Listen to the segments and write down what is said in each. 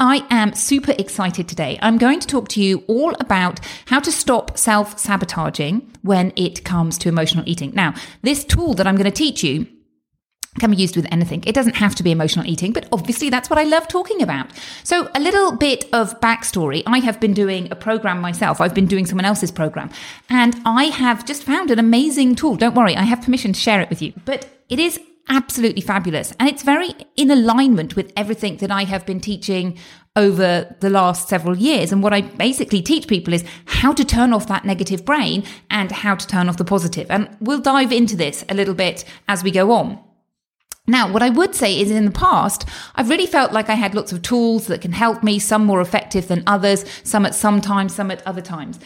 I am super excited today. I'm going to talk to you all about how to stop self sabotaging when it comes to emotional eating. Now, this tool that I'm going to teach you can be used with anything. It doesn't have to be emotional eating, but obviously that's what I love talking about. So, a little bit of backstory. I have been doing a program myself. I've been doing someone else's program, and I have just found an amazing tool. Don't worry, I have permission to share it with you. But it is absolutely fabulous. And it's very in alignment with everything that I have been teaching over the last several years. And what I basically teach people is how to turn off that negative brain and how to turn off the positive. And we'll dive into this a little bit as we go on. Now, what I would say is in the past, I've really felt like I had lots of tools that can help me, some more effective than others, some at some times, some at other times.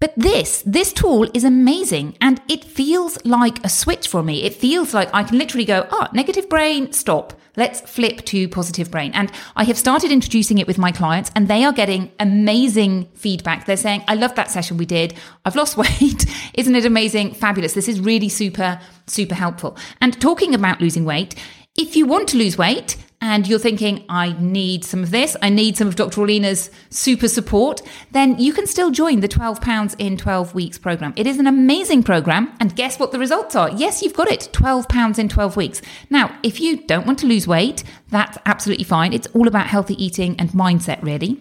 But this, this tool is amazing and it feels like a switch for me. It feels like I can literally go, ah, negative brain, stop. Let's flip to positive brain. And I have started introducing it with my clients and they are getting amazing feedback. They're saying, I love that session we did. I've lost weight. Isn't it amazing? Fabulous. This is really super, super helpful. And talking about losing weight, if you want to lose weight, and you're thinking, I need some of this, I need some of Dr. Orlena's super support, then you can still join the 12 pounds in 12 weeks program. It is an amazing program. And guess what the results are? Yes, you've got it 12 pounds in 12 weeks. Now, if you don't want to lose weight, that's absolutely fine. It's all about healthy eating and mindset, really.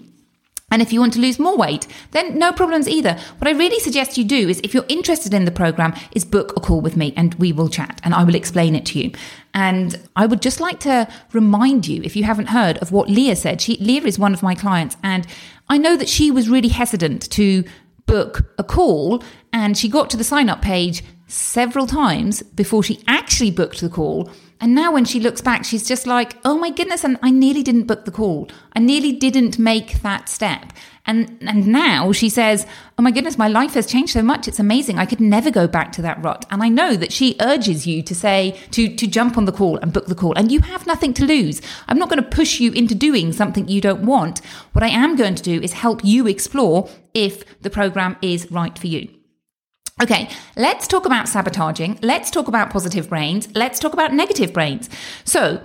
And if you want to lose more weight, then no problems either. What I really suggest you do is if you're interested in the program is book a call with me and we will chat and I will explain it to you. And I would just like to remind you, if you haven't heard of what Leah said, she, Leah is one of my clients and I know that she was really hesitant to book a call and she got to the sign up page several times before she actually booked the call and now when she looks back, she's just like, oh my goodness, and I nearly didn't book the call. I nearly didn't make that step. And and now she says, Oh my goodness, my life has changed so much. It's amazing. I could never go back to that rut. And I know that she urges you to say, to, to jump on the call and book the call. And you have nothing to lose. I'm not going to push you into doing something you don't want. What I am going to do is help you explore if the program is right for you. Okay, let's talk about sabotaging. Let's talk about positive brains. Let's talk about negative brains. So,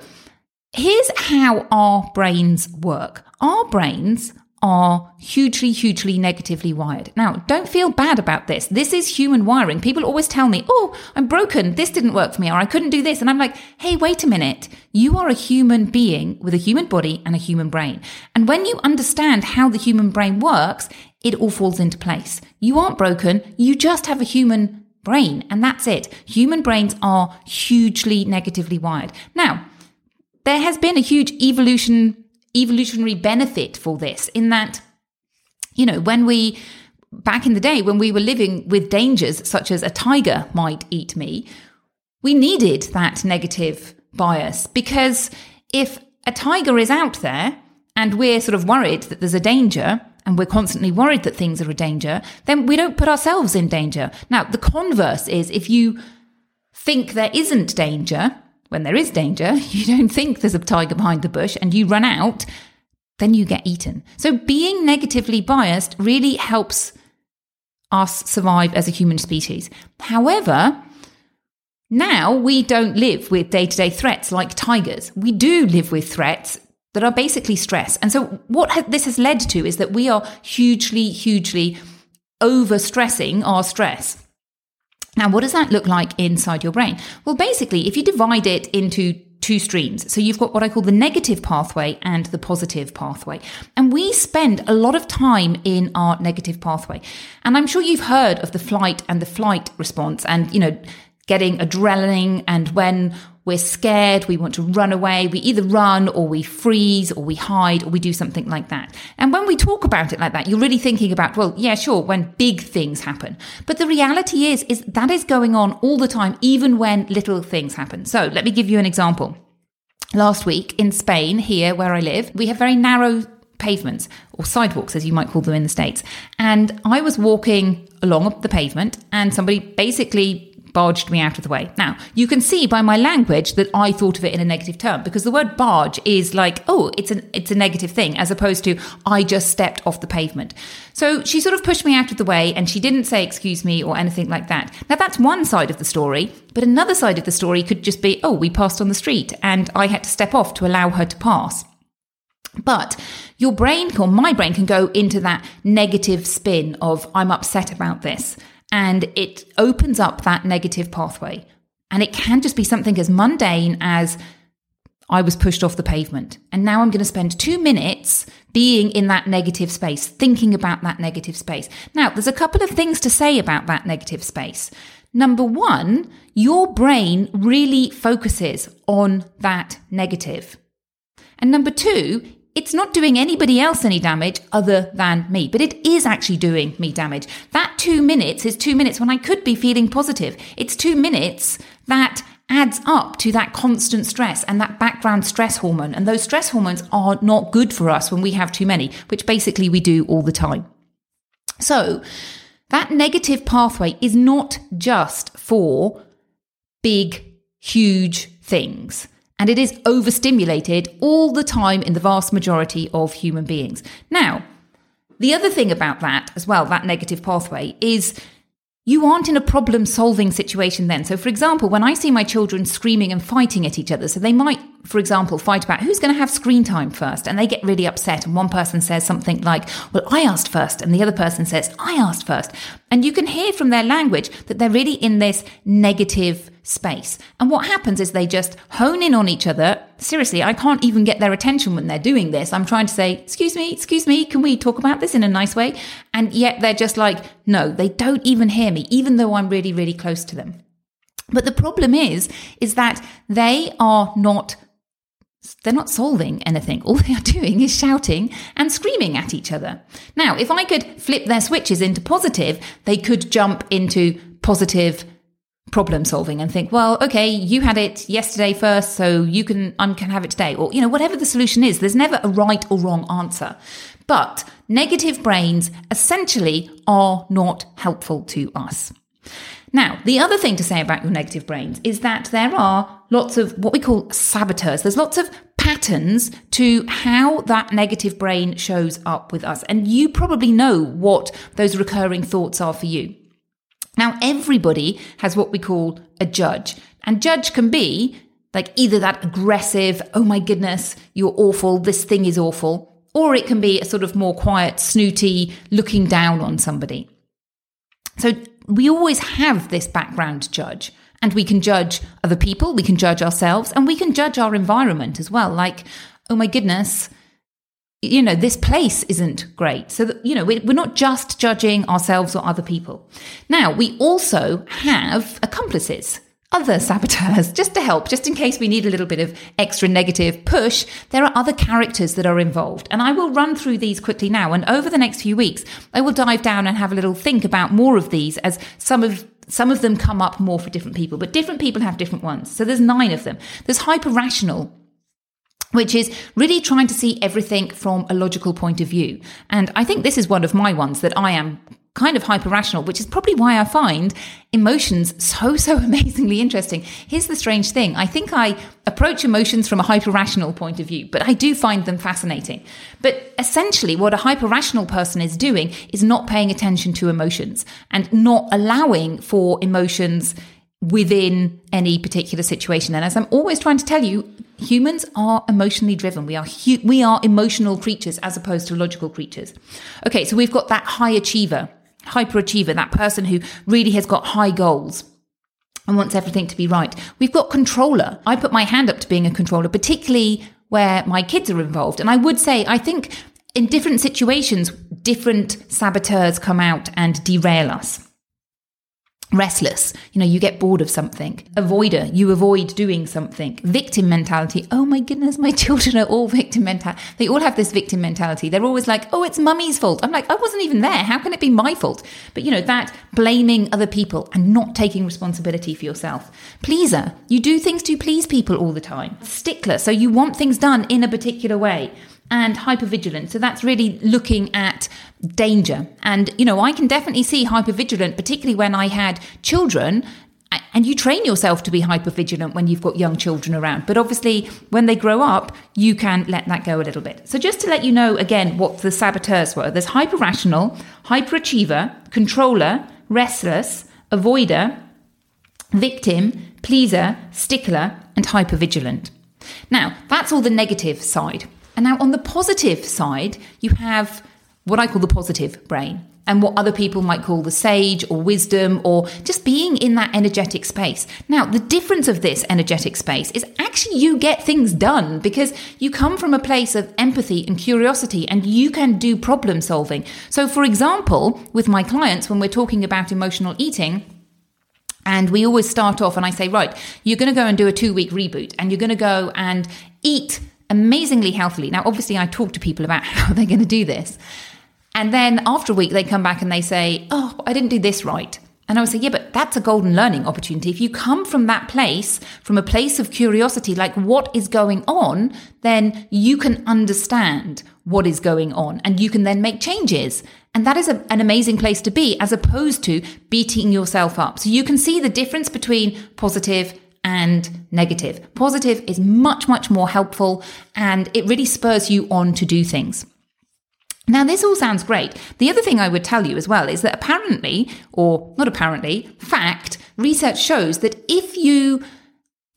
here's how our brains work. Our brains are hugely, hugely negatively wired. Now, don't feel bad about this. This is human wiring. People always tell me, Oh, I'm broken. This didn't work for me, or I couldn't do this. And I'm like, Hey, wait a minute. You are a human being with a human body and a human brain. And when you understand how the human brain works, it all falls into place. You aren't broken. You just have a human brain and that's it. Human brains are hugely negatively wired. Now, there has been a huge evolution, evolutionary benefit for this in that, you know, when we, back in the day, when we were living with dangers such as a tiger might eat me, we needed that negative bias because if a tiger is out there and we're sort of worried that there's a danger and we're constantly worried that things are a danger, then we don't put ourselves in danger. Now, the converse is if you think there isn't danger, when there is danger, you don't think there's a tiger behind the bush and you run out, then you get eaten. So being negatively biased really helps us survive as a human species. However, now we don't live with day to day threats like tigers. We do live with threats that are basically stress. And so, what this has led to is that we are hugely, hugely overstressing our stress. Now, what does that look like inside your brain? Well, basically, if you divide it into two streams. So you've got what I call the negative pathway and the positive pathway. And we spend a lot of time in our negative pathway. And I'm sure you've heard of the flight and the flight response and, you know, getting adrenaline and when we're scared, we want to run away, we either run or we freeze or we hide or we do something like that. And when we talk about it like that, you're really thinking about, well, yeah, sure, when big things happen. But the reality is, is that is going on all the time, even when little things happen. So let me give you an example. Last week in Spain, here where I live, we have very narrow pavements or sidewalks, as you might call them in the States. And I was walking along the pavement and somebody basically barged me out of the way. Now, you can see by my language that I thought of it in a negative term because the word barge is like, oh, it's an it's a negative thing as opposed to I just stepped off the pavement. So she sort of pushed me out of the way and she didn't say excuse me or anything like that. Now that's one side of the story, but another side of the story could just be, oh, we passed on the street and I had to step off to allow her to pass. But your brain or my brain can go into that negative spin of I'm upset about this and it opens up that negative pathway. And it can just be something as mundane as I was pushed off the pavement. And now I'm going to spend two minutes being in that negative space, thinking about that negative space. Now, there's a couple of things to say about that negative space. Number one, your brain really focuses on that negative. And number two, it's not doing anybody else any damage other than me, but it is actually doing me damage. That two minutes is two minutes when I could be feeling positive. It's two minutes that adds up to that constant stress and that background stress hormone. And those stress hormones are not good for us when we have too many, which basically we do all the time. So that negative pathway is not just for big, huge things and it is overstimulated all the time in the vast majority of human beings. Now, the other thing about that as well, that negative pathway, is you aren't in a problem solving situation then. So, for example, when I see my children screaming and fighting at each other, so they might, for example, fight about who's going to have screen time first, and they get really upset, and one person says something like, Well, I asked first, and the other person says, I asked first. And you can hear from their language that they're really in this negative space. And what happens is they just hone in on each other. Seriously, I can't even get their attention when they're doing this. I'm trying to say, excuse me, excuse me, can we talk about this in a nice way? And yet they're just like, no, they don't even hear me, even though I'm really, really close to them. But the problem is, is that they are not they're not solving anything. All they are doing is shouting and screaming at each other. Now, if I could flip their switches into positive, they could jump into positive problem solving and think, well, okay, you had it yesterday first, so you can I can have it today, or you know, whatever the solution is. There's never a right or wrong answer. But negative brains essentially are not helpful to us. Now, the other thing to say about your negative brains is that there are lots of what we call saboteurs. There's lots of patterns to how that negative brain shows up with us. And you probably know what those recurring thoughts are for you. Now, everybody has what we call a judge, and judge can be like either that aggressive, oh my goodness, you're awful, this thing is awful, or it can be a sort of more quiet, snooty, looking down on somebody. So we always have this background judge, and we can judge other people, we can judge ourselves, and we can judge our environment as well. Like, oh my goodness, you know, this place isn't great. So, that, you know, we're not just judging ourselves or other people. Now, we also have accomplices, other saboteurs, just to help, just in case we need a little bit of extra negative push. There are other characters that are involved. And I will run through these quickly now. And over the next few weeks, I will dive down and have a little think about more of these as some of some of them come up more for different people, but different people have different ones. So there's nine of them. There's hyper rational which is really trying to see everything from a logical point of view. And I think this is one of my ones that I am kind of hyper rational, which is probably why I find emotions so, so amazingly interesting. Here's the strange thing. I think I approach emotions from a hyper rational point of view, but I do find them fascinating. But essentially, what a hyper rational person is doing is not paying attention to emotions and not allowing for emotions within any particular situation. And as I'm always trying to tell you, humans are emotionally driven. We are hu- we are emotional creatures as opposed to logical creatures. Okay, so we've got that high achiever, hyperachiever, that person who really has got high goals and wants everything to be right. We've got controller. I put my hand up to being a controller, particularly where my kids are involved. And I would say I think in different situations, different saboteurs come out and derail us restless. You know you get bored of something. Avoider you avoid doing something. Victim mentality. Oh my goodness my children are all victim mentality. they all have this victim mentality. They're always like oh it's mummy's fault. I'm like i wasn't even there. How can it be my fault? But you know that blaming other people and not taking responsibility for yourself. Pleaser you do things to please people all the time. Stickler so you want things done in a particular way and hypervigilant. So that's really looking at danger. And, you know, I can definitely see hypervigilant, particularly when I had children. And you train yourself to be hypervigilant when you've got young children around. But obviously, when they grow up, you can let that go a little bit. So, just to let you know again what the saboteurs were there's hyper rational, hyperachiever, controller, restless, avoider, victim, pleaser, stickler, and hypervigilant. Now, that's all the negative side. And now on the positive side, you have what I call the positive brain and what other people might call the sage or wisdom or just being in that energetic space. Now, the difference of this energetic space is actually you get things done because you come from a place of empathy and curiosity and you can do problem solving. So, for example, with my clients, when we're talking about emotional eating, and we always start off and I say, right, you're going to go and do a two week reboot and you're going to go and eat amazingly healthily. Now, obviously, I talk to people about how they're going to do this. And then after a week, they come back and they say, Oh, I didn't do this right. And I would say, Yeah, but that's a golden learning opportunity. If you come from that place, from a place of curiosity, like what is going on, then you can understand what is going on and you can then make changes. And that is a, an amazing place to be as opposed to beating yourself up. So you can see the difference between positive and negative. Positive is much, much more helpful and it really spurs you on to do things. Now, this all sounds great. The other thing I would tell you as well is that apparently, or not apparently, fact, research shows that if you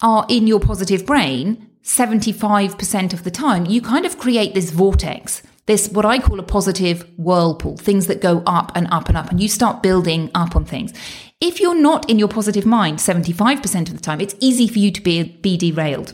are in your positive brain 75% of the time, you kind of create this vortex this what I call a positive whirlpool, things that go up and up and up, and you start building up on things. If you're not in your positive mind 75% of the time, it's easy for you to be, be derailed.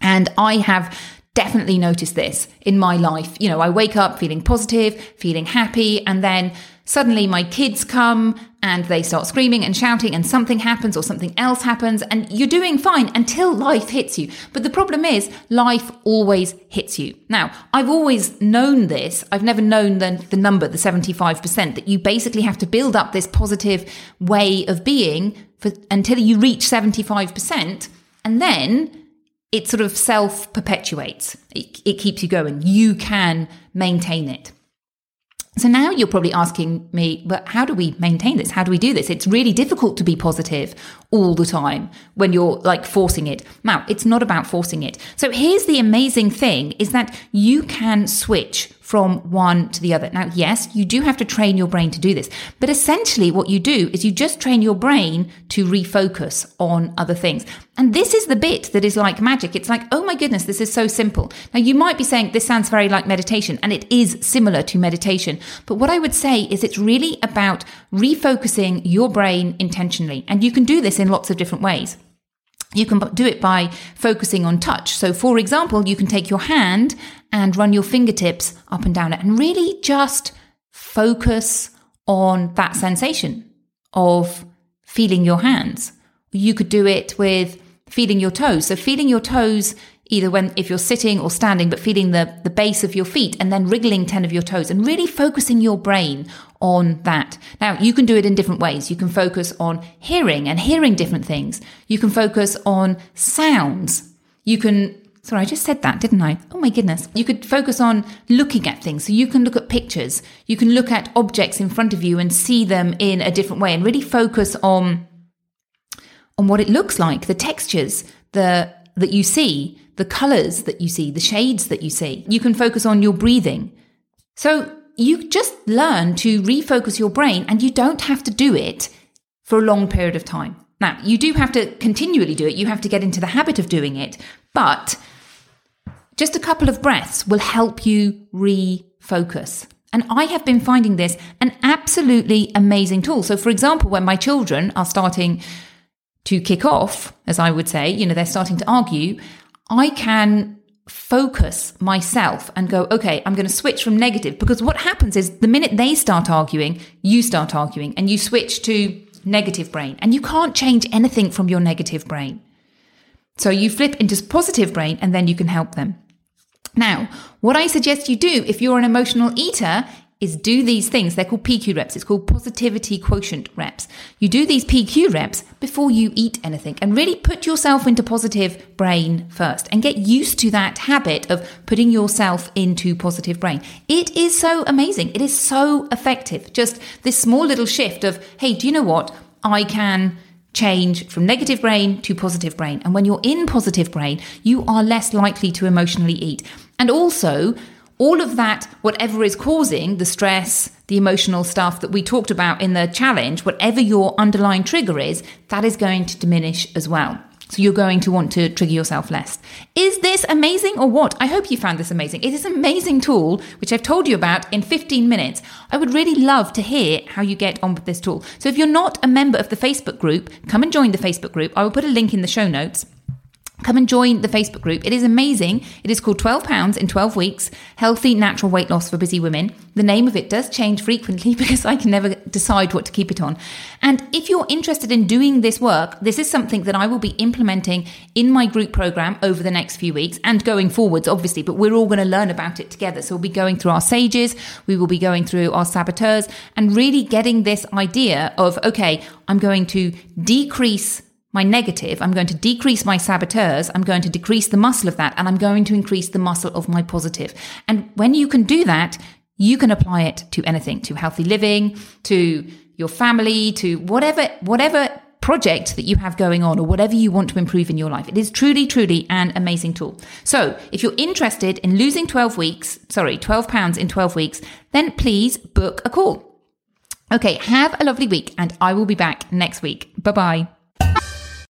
And I have definitely noticed this in my life. You know, I wake up feeling positive, feeling happy, and then suddenly my kids come and they start screaming and shouting and something happens or something else happens and you're doing fine until life hits you. But the problem is life always hits you. Now, I've always known this. I've never known the, the number, the 75%, that you basically have to build up this positive way of being for, until you reach 75%. And then it sort of self perpetuates. It, it keeps you going. You can maintain it. So now you're probably asking me, but how do we maintain this? How do we do this? It's really difficult to be positive all the time when you're like forcing it. Now, it's not about forcing it. So here's the amazing thing is that you can switch from one to the other. Now, yes, you do have to train your brain to do this, but essentially what you do is you just train your brain to refocus on other things. And this is the bit that is like magic. It's like, oh my goodness, this is so simple. Now, you might be saying this sounds very like meditation, and it is similar to meditation. But what I would say is it's really about refocusing your brain intentionally. And you can do this in lots of different ways. You can do it by focusing on touch. So, for example, you can take your hand and run your fingertips up and down it and really just focus on that sensation of feeling your hands. You could do it with feeling your toes. So, feeling your toes either when if you're sitting or standing, but feeling the, the base of your feet and then wriggling 10 of your toes and really focusing your brain on that. Now, you can do it in different ways. You can focus on hearing and hearing different things. You can focus on sounds. You can Sorry, I just said that, didn't I? Oh my goodness. You could focus on looking at things. So you can look at pictures. You can look at objects in front of you and see them in a different way and really focus on on what it looks like, the textures, the that you see, the colors that you see, the shades that you see. You can focus on your breathing. So you just learn to refocus your brain and you don't have to do it for a long period of time. Now, you do have to continually do it. You have to get into the habit of doing it, but just a couple of breaths will help you refocus. And I have been finding this an absolutely amazing tool. So, for example, when my children are starting to kick off, as I would say, you know, they're starting to argue, I can focus myself and go, okay, I'm going to switch from negative because what happens is the minute they start arguing, you start arguing and you switch to negative brain and you can't change anything from your negative brain. So you flip into positive brain and then you can help them. Now, what I suggest you do if you're an emotional eater is do these things. They're called PQ reps. It's called positivity quotient reps. You do these PQ reps before you eat anything and really put yourself into positive brain first and get used to that habit of putting yourself into positive brain. It is so amazing. It is so effective. Just this small little shift of, hey, do you know what? I can change from negative brain to positive brain. And when you're in positive brain, you are less likely to emotionally eat. And also, all of that, whatever is causing the stress, the emotional stuff that we talked about in the challenge, whatever your underlying trigger is, that is going to diminish as well. So you're going to want to trigger yourself less. Is this amazing or what? I hope you found this amazing. It is an amazing tool, which I've told you about in 15 minutes. I would really love to hear how you get on with this tool. So if you're not a member of the Facebook group, come and join the Facebook group. I will put a link in the show notes. Come and join the Facebook group. It is amazing. It is called 12 pounds in 12 weeks, healthy natural weight loss for busy women. The name of it does change frequently because I can never decide what to keep it on. And if you're interested in doing this work, this is something that I will be implementing in my group program over the next few weeks and going forwards, obviously, but we're all going to learn about it together. So we'll be going through our sages, we will be going through our saboteurs and really getting this idea of, okay, I'm going to decrease my negative, I'm going to decrease my saboteurs, I'm going to decrease the muscle of that, and I'm going to increase the muscle of my positive. And when you can do that, you can apply it to anything, to healthy living, to your family, to whatever, whatever project that you have going on or whatever you want to improve in your life. It is truly, truly an amazing tool. So if you're interested in losing 12 weeks, sorry, 12 pounds in 12 weeks, then please book a call. Okay, have a lovely week and I will be back next week. Bye bye.